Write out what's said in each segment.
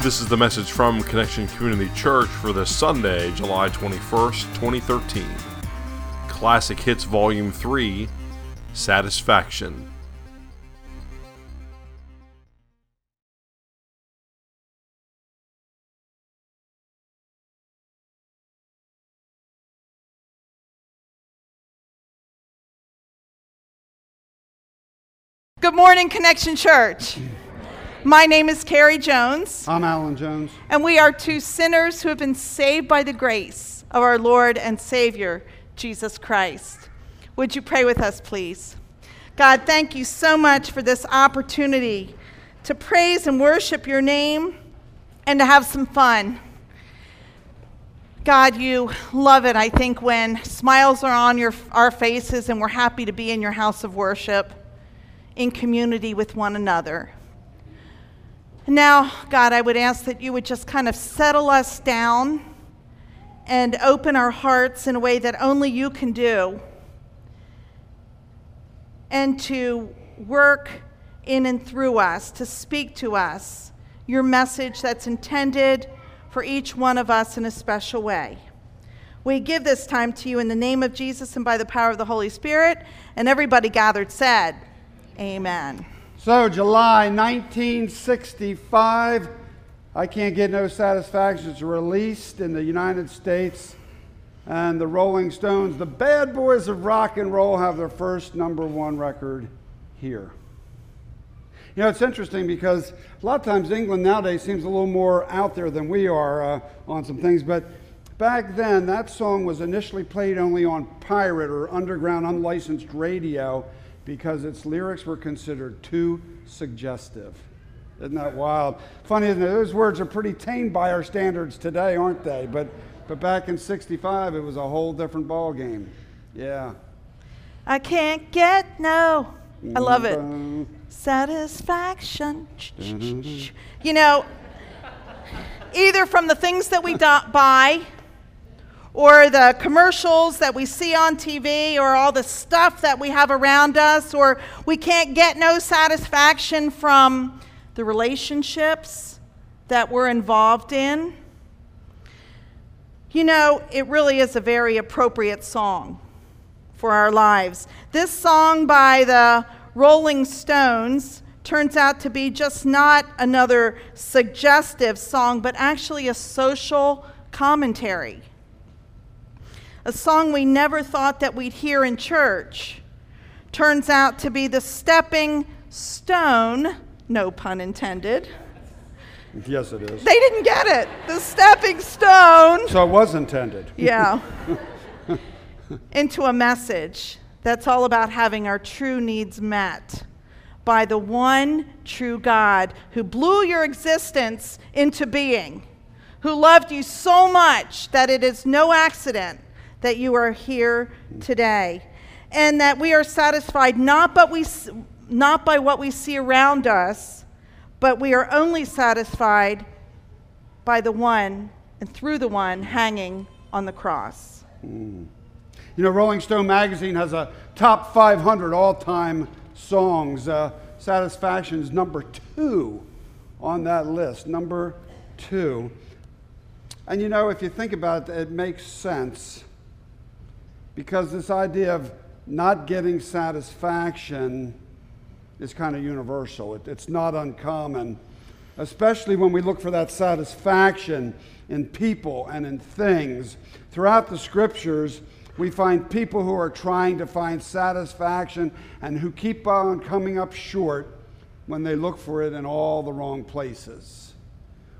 This is the message from Connection Community Church for this Sunday, July 21st, 2013. Classic Hits Volume 3 Satisfaction. Good morning, Connection Church. My name is Carrie Jones, I'm Alan Jones. and we are two sinners who have been saved by the grace of our Lord and Savior, Jesus Christ. Would you pray with us, please? God, thank you so much for this opportunity to praise and worship your name and to have some fun. God, you love it, I think, when smiles are on your, our faces and we're happy to be in your house of worship in community with one another. Now, God, I would ask that you would just kind of settle us down and open our hearts in a way that only you can do, and to work in and through us, to speak to us your message that's intended for each one of us in a special way. We give this time to you in the name of Jesus and by the power of the Holy Spirit, and everybody gathered said, Amen. So, July 1965, I Can't Get No Satisfaction. Is released in the United States, and the Rolling Stones, the bad boys of rock and roll, have their first number one record here. You know, it's interesting because a lot of times England nowadays seems a little more out there than we are uh, on some things, but back then that song was initially played only on pirate or underground unlicensed radio because its lyrics were considered too suggestive. Isn't that wild? Funny, isn't it? Those words are pretty tame by our standards today, aren't they? But, but back in 65, it was a whole different ball game. Yeah. I can't get no. I love it. Mm-hmm. Satisfaction. dun, dun, dun. You know, either from the things that we buy or the commercials that we see on TV or all the stuff that we have around us, or we can't get no satisfaction from the relationships that we're involved in. You know, it really is a very appropriate song for our lives. This song by the Rolling Stones turns out to be just not another suggestive song, but actually a social commentary. A song we never thought that we'd hear in church turns out to be the stepping stone, no pun intended. Yes, it is. They didn't get it. The stepping stone So it was intended. yeah, into a message that's all about having our true needs met by the one true God who blew your existence into being, who loved you so much that it is no accident that you are here today, and that we are satisfied not but we, not by what we see around us, but we are only satisfied by the one and through the one hanging on the cross. You know, Rolling Stone magazine has a top 500 all time songs. Uh, Satisfaction's number two on that list. Number two. And you know, if you think about it, it makes sense because this idea of not getting satisfaction is kind of universal. It, it's not uncommon, especially when we look for that satisfaction in people and in things. Throughout the scriptures, we find people who are trying to find satisfaction and who keep on coming up short when they look for it in all the wrong places.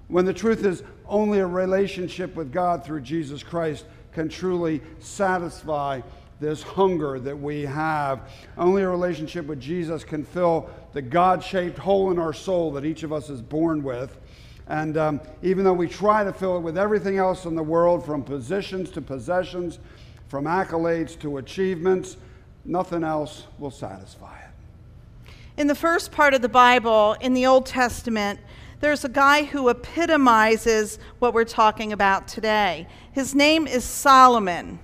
When the truth is, only a relationship with God through Jesus Christ can truly satisfy this hunger that we have. Only a relationship with Jesus can fill the God shaped hole in our soul that each of us is born with. And um, even though we try to fill it with everything else in the world, from positions to possessions, from accolades to achievements, nothing else will satisfy it. In the first part of the Bible, in the Old Testament, there's a guy who epitomizes what we're talking about today. His name is Solomon.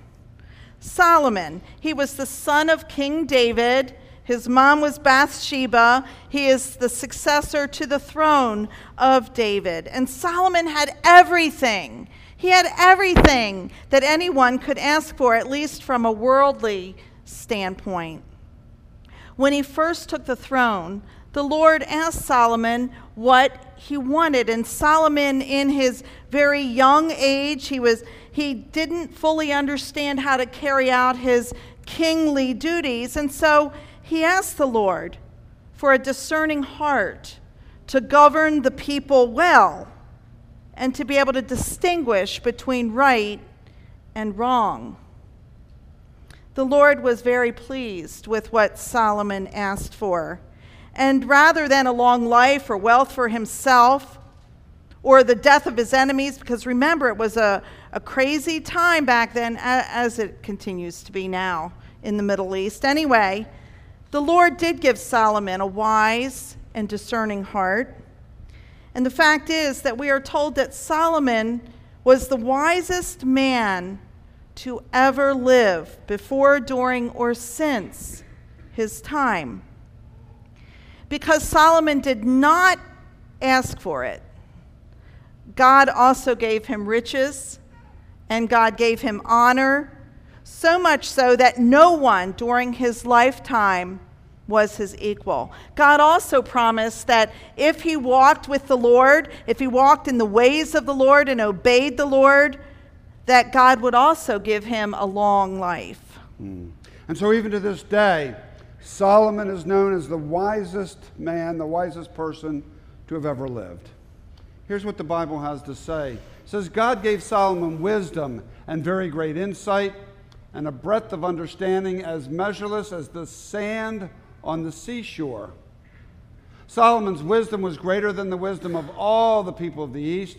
Solomon. He was the son of King David His mom was Bathsheba. He is the successor to the throne of David. And Solomon had everything. He had everything that anyone could ask for, at least from a worldly standpoint. When he first took the throne, the Lord asked Solomon what he wanted. And Solomon, in his very young age, he, was, he didn't fully understand how to carry out his kingly duties. And so he asked the Lord for a discerning heart to govern the people well and to be able to distinguish between right and wrong. The Lord was very pleased with what Solomon asked for. And rather than a long life or wealth for himself or the death of his enemies, because remember, it was a, a crazy time back then, as it continues to be now in the Middle East. Anyway, the Lord did give Solomon a wise and discerning heart. And the fact is that we are told that Solomon was the wisest man to ever live before, during, or since his time. Because Solomon did not ask for it, God also gave him riches and God gave him honor, so much so that no one during his lifetime was his equal. God also promised that if he walked with the Lord, if he walked in the ways of the Lord and obeyed the Lord, that God would also give him a long life. Mm. And so, even to this day, Solomon is known as the wisest man, the wisest person to have ever lived. Here's what the Bible has to say it says, God gave Solomon wisdom and very great insight and a breadth of understanding as measureless as the sand on the seashore. Solomon's wisdom was greater than the wisdom of all the people of the East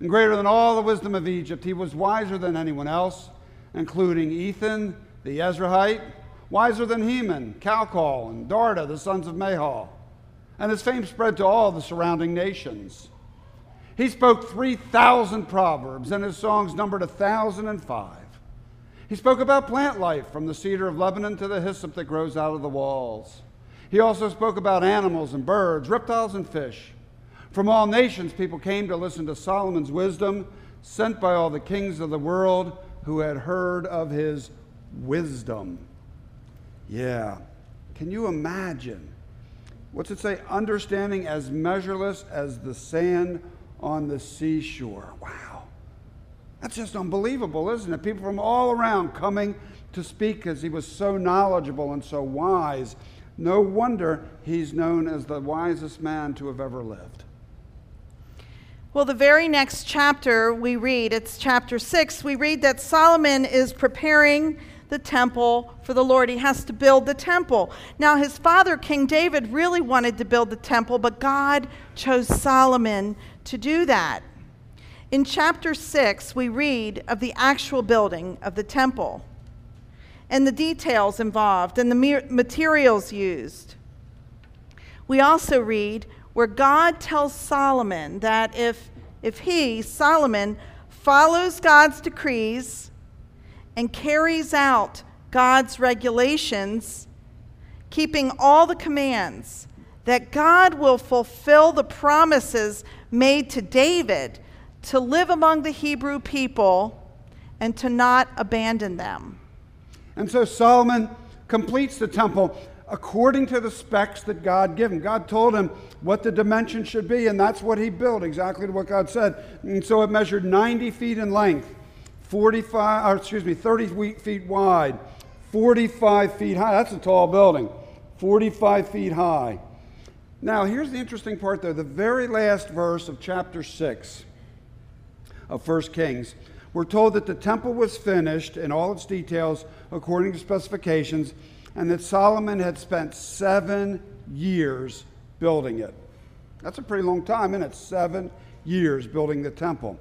and greater than all the wisdom of Egypt. He was wiser than anyone else, including Ethan, the Ezrahite, wiser than Heman, Calcol, and Darda, the sons of Mahol. And his fame spread to all the surrounding nations. He spoke 3,000 proverbs, and his songs numbered 1,005. He spoke about plant life, from the cedar of Lebanon to the hyssop that grows out of the walls. He also spoke about animals and birds, reptiles and fish. From all nations, people came to listen to Solomon's wisdom, sent by all the kings of the world who had heard of his wisdom. Yeah. Can you imagine? What's it say? Understanding as measureless as the sand on the seashore. Wow. That's just unbelievable, isn't it? People from all around coming to speak because he was so knowledgeable and so wise. No wonder he's known as the wisest man to have ever lived. Well, the very next chapter we read, it's chapter 6, we read that Solomon is preparing the temple for the Lord. He has to build the temple. Now, his father, King David, really wanted to build the temple, but God chose Solomon to do that. In chapter 6, we read of the actual building of the temple and the details involved and the materials used. We also read where God tells Solomon that if, if he, Solomon, follows God's decrees and carries out God's regulations, keeping all the commands, that God will fulfill the promises made to David to live among the Hebrew people and to not abandon them. And so Solomon completes the temple according to the specs that God gave him. God told him what the dimensions should be, and that's what he built, exactly what God said. And so it measured 90 feet in length, 45, or excuse me, 30 feet wide, 45 feet high. That's a tall building, 45 feet high. Now, here's the interesting part, though. The very last verse of chapter 6 of 1 Kings, we're told that the temple was finished in all its details according to specifications, and that Solomon had spent seven years building it. That's a pretty long time, isn't it? Seven years building the temple.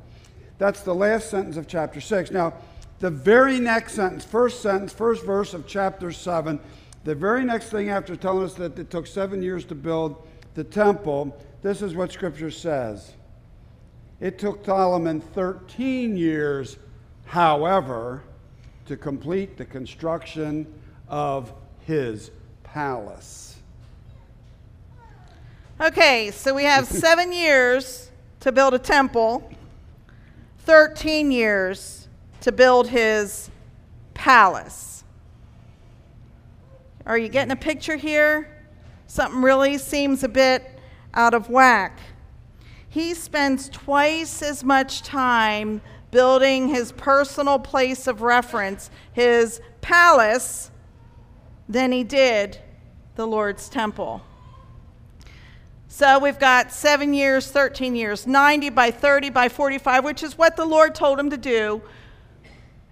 That's the last sentence of chapter 6. Now, the very next sentence, first sentence, first verse of chapter 7, the very next thing after telling us that it took seven years to build the temple, this is what Scripture says. It took Solomon 13 years, however, to complete the construction of his palace. Okay, so we have seven years to build a temple, 13 years to build his palace. Are you getting a picture here? Something really seems a bit out of whack. He spends twice as much time building his personal place of reference, his palace, than he did the Lord's temple. So we've got seven years, 13 years, 90 by 30 by 45, which is what the Lord told him to do,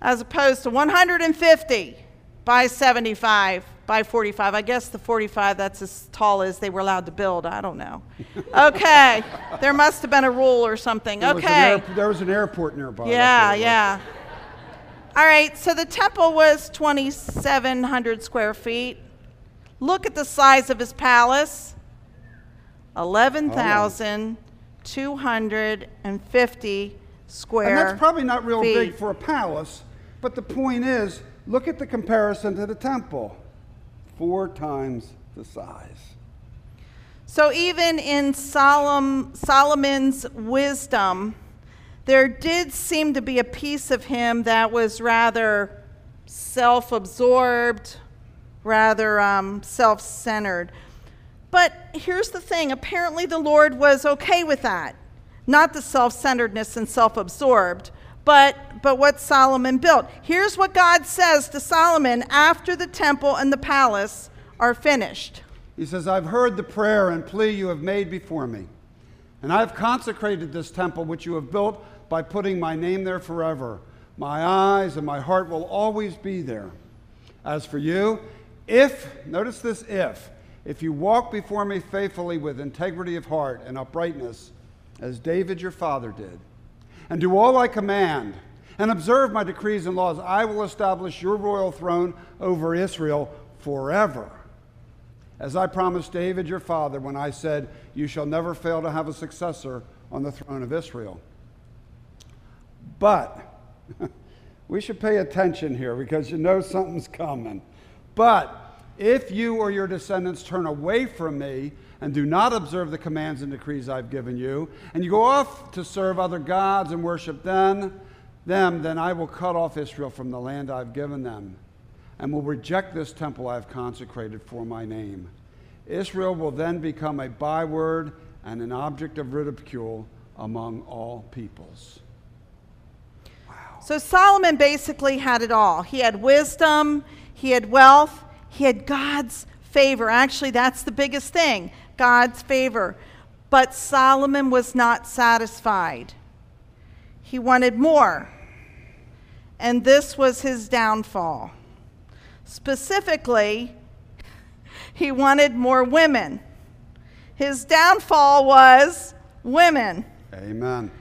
as opposed to 150 by 75 by 45. I guess the 45, that's as tall as they were allowed to build. I don't know. Okay. there must have been a rule or something. There was okay. air- there was an airport nearby. Yeah, yeah. All right, so the temple was 2,700 square feet. Look at the size of his palace 11,250 square And that's probably not real big for a palace, but the point is look at the comparison to the temple four times the size. So even in Solom- Solomon's wisdom, there did seem to be a piece of him that was rather self absorbed, rather um, self centered. But here's the thing apparently, the Lord was okay with that. Not the self centeredness and self absorbed, but, but what Solomon built. Here's what God says to Solomon after the temple and the palace are finished. He says, I've heard the prayer and plea you have made before me, and I have consecrated this temple which you have built by putting my name there forever. My eyes and my heart will always be there. As for you, if, notice this if, if you walk before me faithfully with integrity of heart and uprightness, as David your father did, and do all I command, and observe my decrees and laws, I will establish your royal throne over Israel forever. As I promised David your father when I said, You shall never fail to have a successor on the throne of Israel. But we should pay attention here because you know something's coming. But if you or your descendants turn away from me and do not observe the commands and decrees I've given you, and you go off to serve other gods and worship them, them, then I will cut off Israel from the land I've given them, and will reject this temple I have consecrated for my name. Israel will then become a byword and an object of ridicule among all peoples. So Solomon basically had it all. He had wisdom, he had wealth, he had God's favor. Actually, that's the biggest thing God's favor. But Solomon was not satisfied, he wanted more. And this was his downfall. Specifically, he wanted more women. His downfall was women. Amen.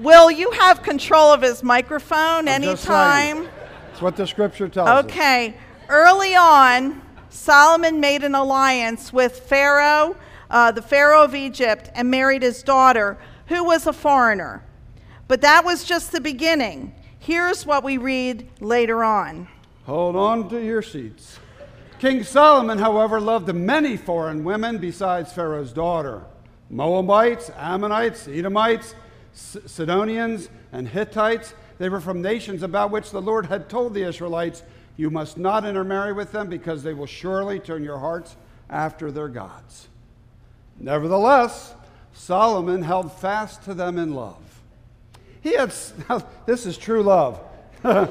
Will you have control of his microphone I'm anytime? That's what the scripture tells us. Okay. Early on, Solomon made an alliance with Pharaoh, uh, the Pharaoh of Egypt, and married his daughter, who was a foreigner. But that was just the beginning. Here's what we read later on. Hold on to your seats. King Solomon, however, loved many foreign women besides Pharaoh's daughter Moabites, Ammonites, Edomites, Sidonians, and Hittites. They were from nations about which the Lord had told the Israelites, You must not intermarry with them because they will surely turn your hearts after their gods. Nevertheless, Solomon held fast to them in love. He had, this is true love.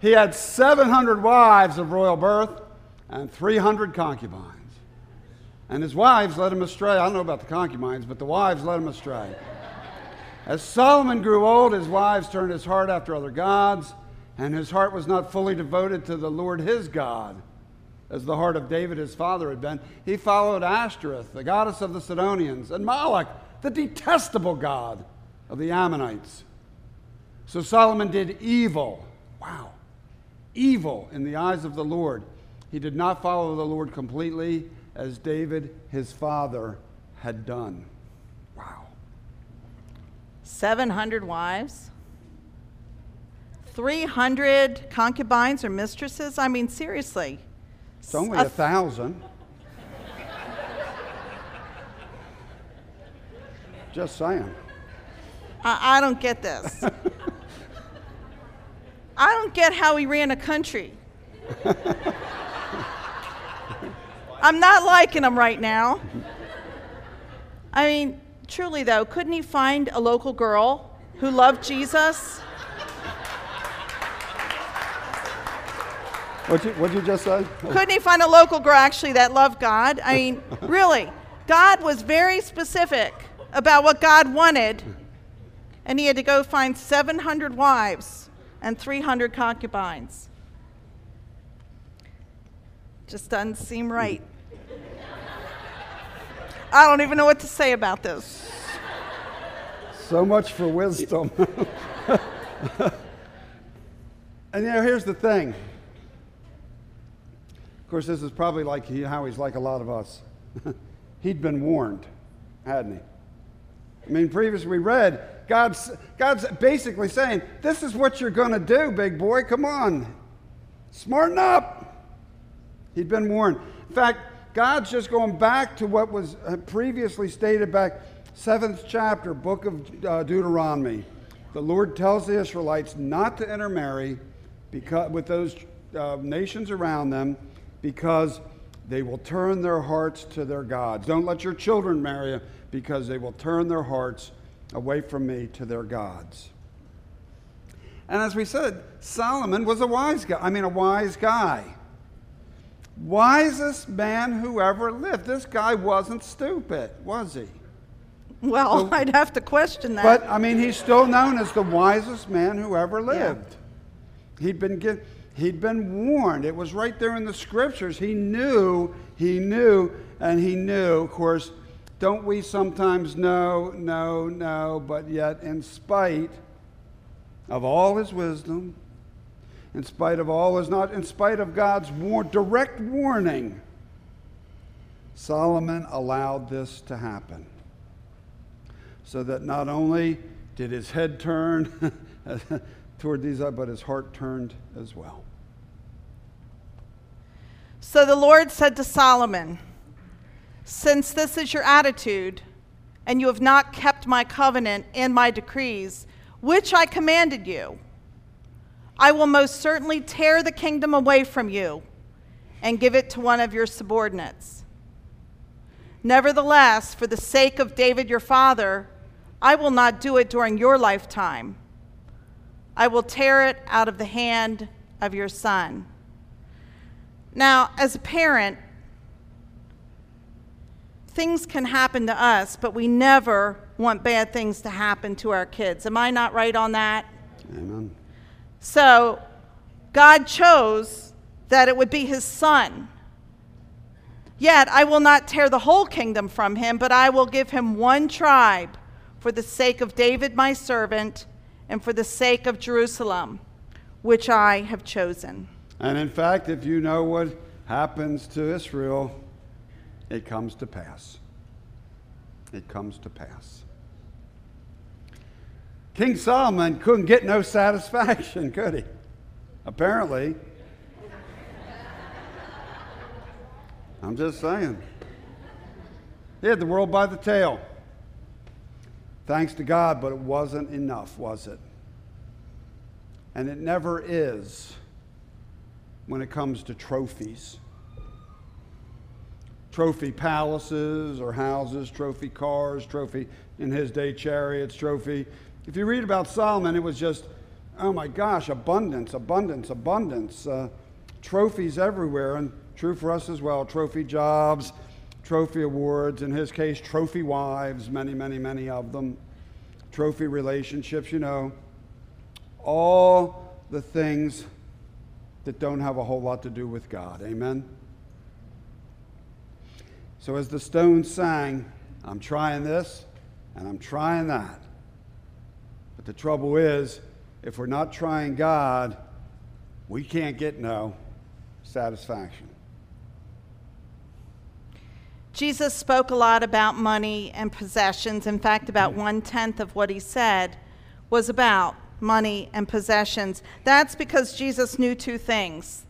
he had 700 wives of royal birth and 300 concubines. And his wives led him astray. I don't know about the concubines, but the wives led him astray. As Solomon grew old, his wives turned his heart after other gods, and his heart was not fully devoted to the Lord his God, as the heart of David his father had been. He followed Ashtoreth, the goddess of the Sidonians, and Moloch, the detestable god of the Ammonites. So Solomon did evil. Wow. Evil in the eyes of the Lord. He did not follow the Lord completely as David his father had done. Wow. 700 wives. 300 concubines or mistresses? I mean, seriously. It's only A a thousand. Just saying. I, I don't get this. I don't get how he ran a country. I'm not liking him right now. I mean, truly though, couldn't he find a local girl who loved Jesus? What'd you, what'd you just say? Couldn't he find a local girl actually that loved God? I mean, really, God was very specific about what God wanted, and he had to go find 700 wives and 300 concubines. Just doesn't seem right. I don't even know what to say about this. So much for wisdom. and you know, here's the thing. Of course, this is probably like he, how he's like a lot of us. He'd been warned, hadn't he? I mean, previously we read, God's, God's basically saying, This is what you're going to do, big boy. Come on. Smarten up. He'd been warned. In fact, God's just going back to what was uh, previously stated back, seventh chapter, book of uh, Deuteronomy. The Lord tells the Israelites not to intermarry because, with those uh, nations around them because they will turn their hearts to their gods. Don't let your children marry because they will turn their hearts away from me to their gods. And as we said, Solomon was a wise guy. I mean, a wise guy. Wisest man who ever lived. This guy wasn't stupid, was he? Well, I'd have to question that. But I mean, he's still known as the wisest man who ever lived. He'd been gi- he'd been warned. It was right there in the scriptures. He knew, he knew, and he knew. Of course, don't we sometimes know, no, no, but yet, in spite of all his wisdom, in spite of all is not, in spite of God's war- direct warning, Solomon allowed this to happen so that not only did his head turn toward these, but his heart turned as well. So the Lord said to Solomon, Since this is your attitude, and you have not kept my covenant and my decrees, which I commanded you, I will most certainly tear the kingdom away from you and give it to one of your subordinates. Nevertheless, for the sake of David your father, I will not do it during your lifetime. I will tear it out of the hand of your son. Now, as a parent, things can happen to us, but we never want bad things to happen to our kids. Am I not right on that? Amen. So, God chose that it would be his son. Yet, I will not tear the whole kingdom from him, but I will give him one tribe for the sake of David, my servant, and for the sake of Jerusalem, which I have chosen. And in fact, if you know what happens to Israel, it comes to pass. It comes to pass. King Solomon couldn't get no satisfaction, could he? Apparently. I'm just saying. He had the world by the tail. Thanks to God, but it wasn't enough, was it? And it never is when it comes to trophies. Trophy palaces or houses, trophy cars, trophy in his day chariots, trophy. If you read about Solomon, it was just, oh my gosh, abundance, abundance, abundance. Uh, trophies everywhere, and true for us as well. Trophy jobs, trophy awards, in his case, trophy wives, many, many, many of them. Trophy relationships, you know. All the things that don't have a whole lot to do with God. Amen? So, as the Stones sang, I'm trying this and I'm trying that. The trouble is, if we're not trying God, we can't get no satisfaction. Jesus spoke a lot about money and possessions. In fact, about mm. one tenth of what he said was about money and possessions. That's because Jesus knew two things.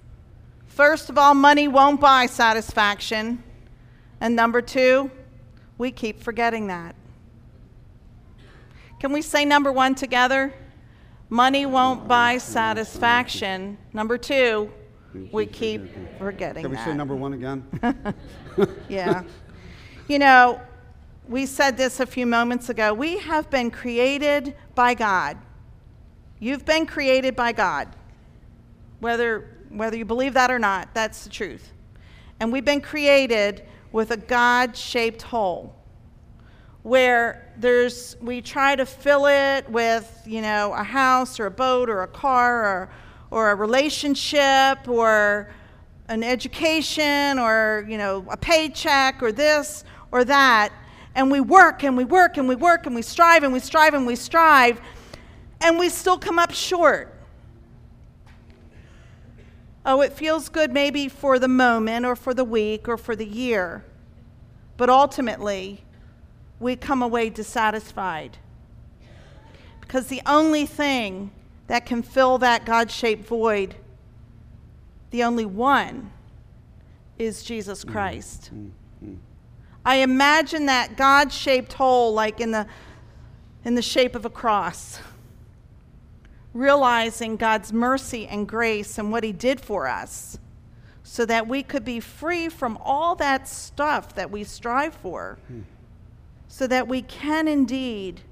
First of all, money won't buy satisfaction. And number two, we keep forgetting that. Can we say number one together? Money won't buy satisfaction. Number two, we keep forgetting Can we that. say number one again? yeah. You know, we said this a few moments ago. We have been created by God. You've been created by God. Whether, whether you believe that or not, that's the truth. And we've been created with a God shaped hole where there's we try to fill it with you know a house or a boat or a car or, or a relationship or an education or you know a paycheck or this or that. And we work and we work and we work and we strive and we strive and we strive and we still come up short. Oh it feels good maybe for the moment or for the week or for the year but ultimately we come away dissatisfied. Because the only thing that can fill that god-shaped void the only one is Jesus mm-hmm. Christ. Mm-hmm. I imagine that God shaped hole like in the, in the shape of a cross, realizing God's mercy and grace and what He did for us so that we could be free from all that stuff that we strive for, hmm. So that we can indeed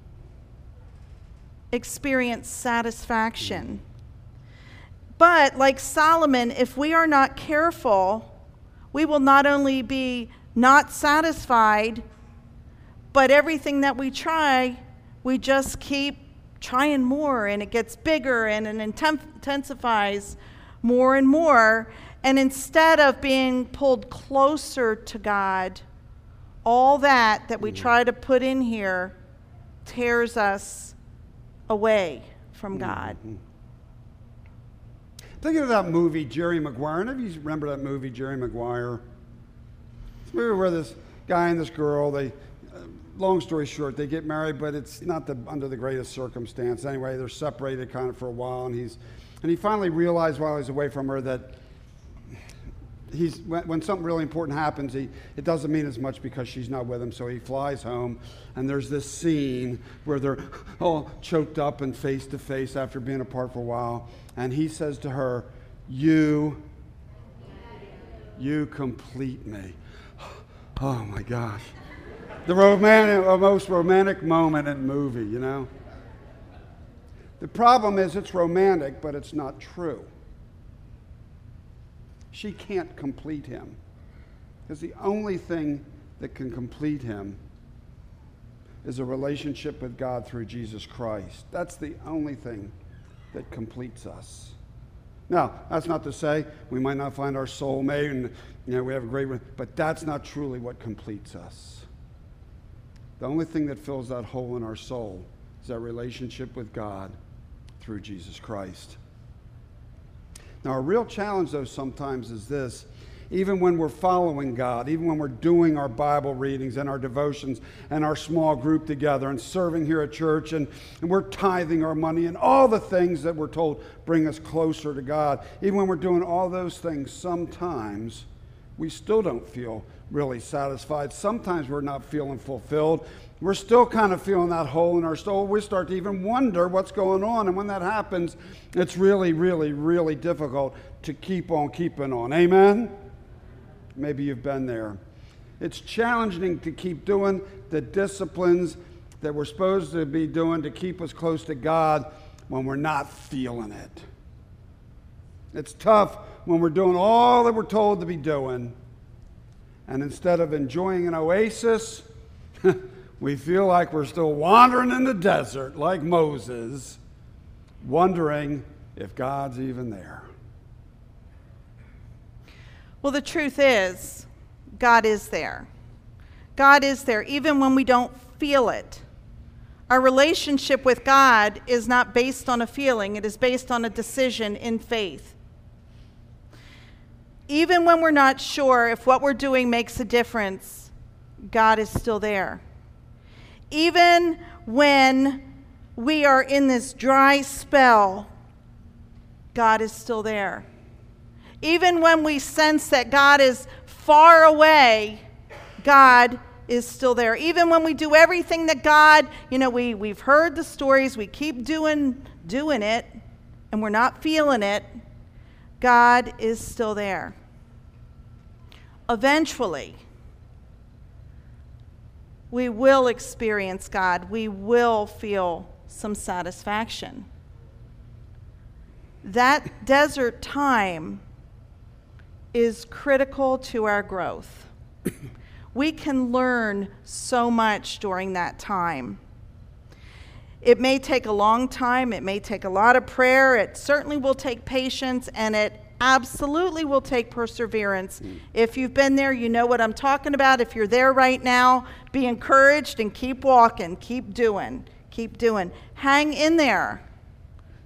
experience satisfaction. But like Solomon, if we are not careful, we will not only be not satisfied, but everything that we try, we just keep trying more and it gets bigger and it intensifies more and more. And instead of being pulled closer to God, all that that we mm. try to put in here tears us away from mm-hmm, God. Mm-hmm. Thinking of that movie, Jerry Maguire. None of you remember that movie, Jerry Maguire? It's a movie where this guy and this girl, they, uh, long story short, they get married, but it's not the, under the greatest circumstance. Anyway, they're separated kind of for a while, and he's, and he finally realized while he's away from her that he's when, when, something really important happens, he, it doesn't mean as much because she's not with him. So he flies home, and there's this scene where they're all choked up and face to face after being apart for a while, and he says to her, "You, you complete me." Oh my gosh, the romantic, most romantic moment in movie, you know. The problem is it's romantic, but it's not true she can't complete him. Because the only thing that can complete him is a relationship with God through Jesus Christ. That's the only thing that completes us. Now, that's not to say we might not find our soulmate and you know we have a great but that's not truly what completes us. The only thing that fills that hole in our soul is that relationship with God through Jesus Christ. Now, a real challenge, though, sometimes is this. Even when we're following God, even when we're doing our Bible readings and our devotions and our small group together and serving here at church and, and we're tithing our money and all the things that we're told bring us closer to God, even when we're doing all those things, sometimes we still don't feel really satisfied. Sometimes we're not feeling fulfilled we're still kind of feeling that hole in our soul. We start to even wonder what's going on. And when that happens, it's really, really, really difficult to keep on keeping on. Amen? Maybe you've been there. It's challenging to keep doing the disciplines that we're supposed to be doing to keep us close to God when we're not feeling it. It's tough when we're doing all that we're told to be doing. And instead of enjoying an oasis, we feel like we're still wandering in the desert like Moses, wondering if God's even there. Well, the truth is, God is there. God is there, even when we don't feel it. Our relationship with God is not based on a feeling, it is based on a decision in faith. Even when we're not sure if what we're doing makes a difference, God is still there even when we are in this dry spell, God is still there. Even when we sense that God is far away, God is still there. Even when we do everything that God, you know, we, we've heard the stories, we keep doing, doing it, and we're not feeling it, God is still there. Eventually, we will experience God. We will feel some satisfaction. That desert time is critical to our growth. we can learn so much during that time. It may take a long time, it may take a lot of prayer, it certainly will take patience, and it absolutely will take perseverance. Mm. If you've been there, you know what I'm talking about. If you're there right now, be encouraged and keep walking, keep doing, keep doing. Hang in there.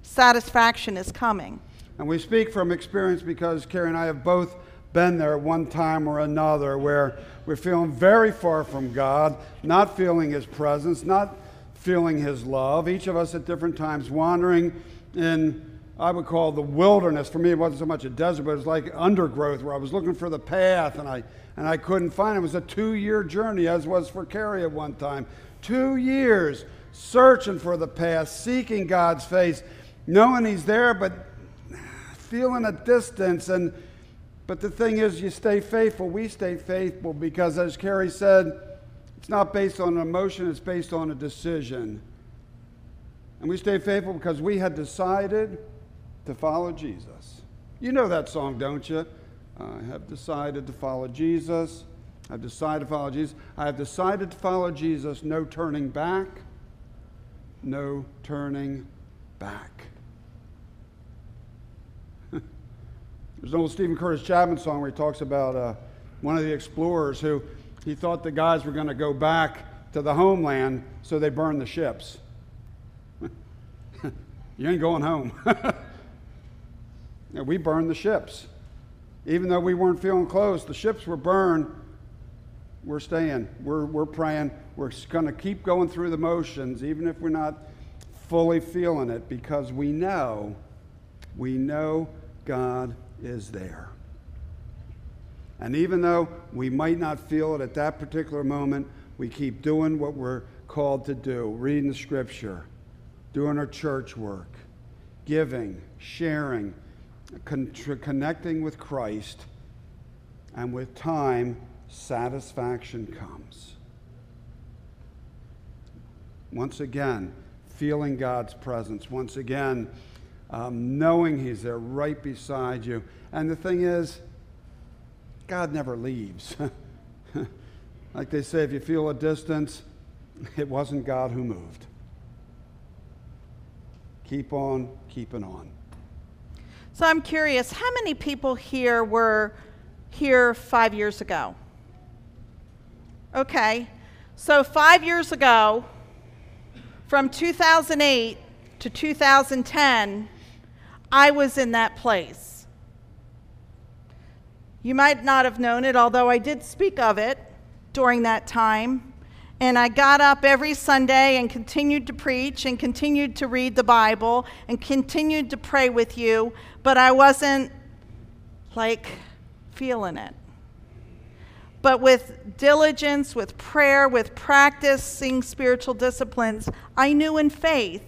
Satisfaction is coming. And we speak from experience because Carrie and I have both been there at one time or another where we're feeling very far from God, not feeling His presence, not feeling His love. Each of us at different times wandering in I would call the wilderness. For me, it wasn't so much a desert, but it was like undergrowth where I was looking for the path and I, and I couldn't find it. It was a two year journey, as was for Carrie at one time. Two years searching for the path, seeking God's face, knowing He's there, but feeling a distance. And, but the thing is, you stay faithful. We stay faithful because, as Carrie said, it's not based on an emotion, it's based on a decision. And we stay faithful because we had decided to follow Jesus. You know that song, don't you? I have decided to follow Jesus. I've decided to follow Jesus. I have decided to follow Jesus. No turning back. No turning back. There's an old Steven Curtis Chapman song where he talks about uh, one of the explorers who he thought the guys were going to go back to the homeland, so they burned the ships. you ain't going home. we burned the ships. Even though we weren't feeling close, the ships were burned. We're staying. We're, we're praying. We're going to keep going through the motions, even if we're not fully feeling it, because we know, we know God is there. And even though we might not feel it at that particular moment, we keep doing what we're called to do reading the scripture, doing our church work, giving, sharing con- connecting with Christ, and with time, satisfaction comes. Once again, feeling God's presence. Once again, um, knowing He's there right beside you. And the thing is, God never leaves. like they say, if you feel a distance, it wasn't God who moved. Keep on keeping on. So I'm curious, how many people here were here five years ago? Okay, so five years ago, from 2008 to 2010, I was in that place. You might not have known it, although I did speak of it during that time. And I got up every Sunday and continued to preach and continued to read the Bible and continued to pray with you, but I wasn't like feeling it. But with diligence, with prayer, with practicing spiritual disciplines, I knew in faith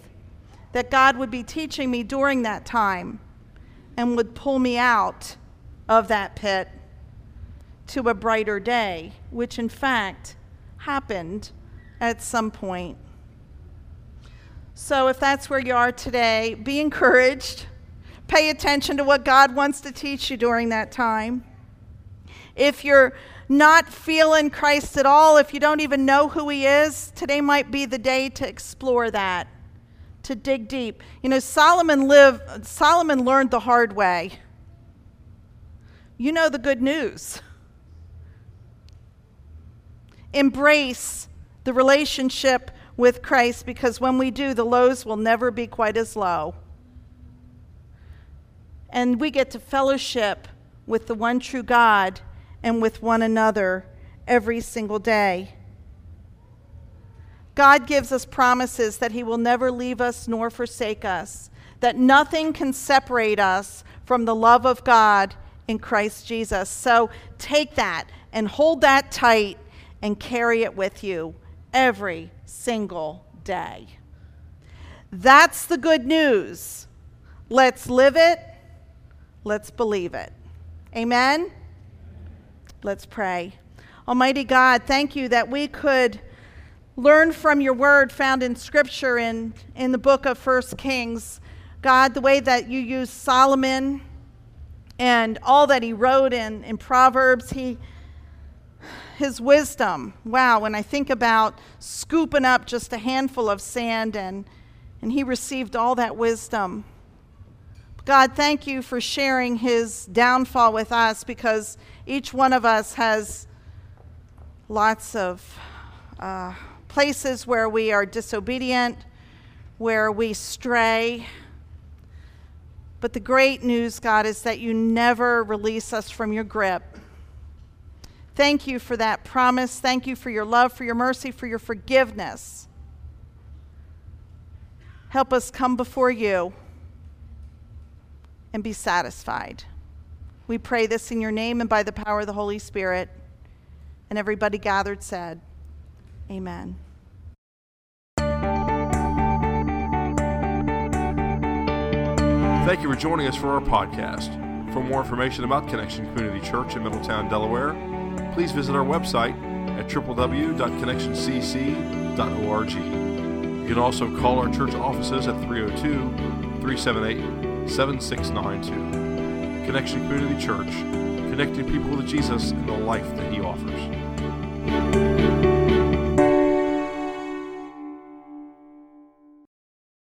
that God would be teaching me during that time and would pull me out of that pit to a brighter day, which in fact, happened at some point. So, if that's where you are today, be encouraged. Pay attention to what God wants to teach you during that time. If you're not feeling Christ at all, if you don't even know who He is, today might be the day to explore that, to dig deep. You know, Solomon lived, Solomon learned the hard way. You know the good news embrace the relationship with Christ because when we do, the lows will never be quite as low. And we get to fellowship with the one true God and with one another every single day. God gives us promises that He will never leave us nor forsake us, that nothing can separate us from the love of God in Christ Jesus. So take that and hold that tight and carry it with you every single day. That's the good news. Let's live it. Let's believe it. Amen. Let's pray. Almighty God, thank you that we could learn from your word found in Scripture in, in the book of First Kings. God, the way that you use Solomon and all that he wrote in, in Proverbs, he, his wisdom. Wow, when I think about scooping up just a handful of sand and, and he received all that wisdom. God, thank you for sharing his downfall with us because each one of us has lots of uh, places where we are disobedient, where we stray. But the great news, God, is that you never release us from your grip. Thank you for that promise. Thank you for your love, for your mercy, for your forgiveness. Help us come before you and be satisfied. We pray this in your name and by the power of the Holy Spirit. And everybody gathered said, Amen. Thank you for joining us for our podcast. For more information about Connection Community Church in Middletown, Delaware, please visit our website at www.connectioncc.org. You can also call our church offices at 302 378 7692. Connection Community Church, connecting people with Jesus and the life that He offers.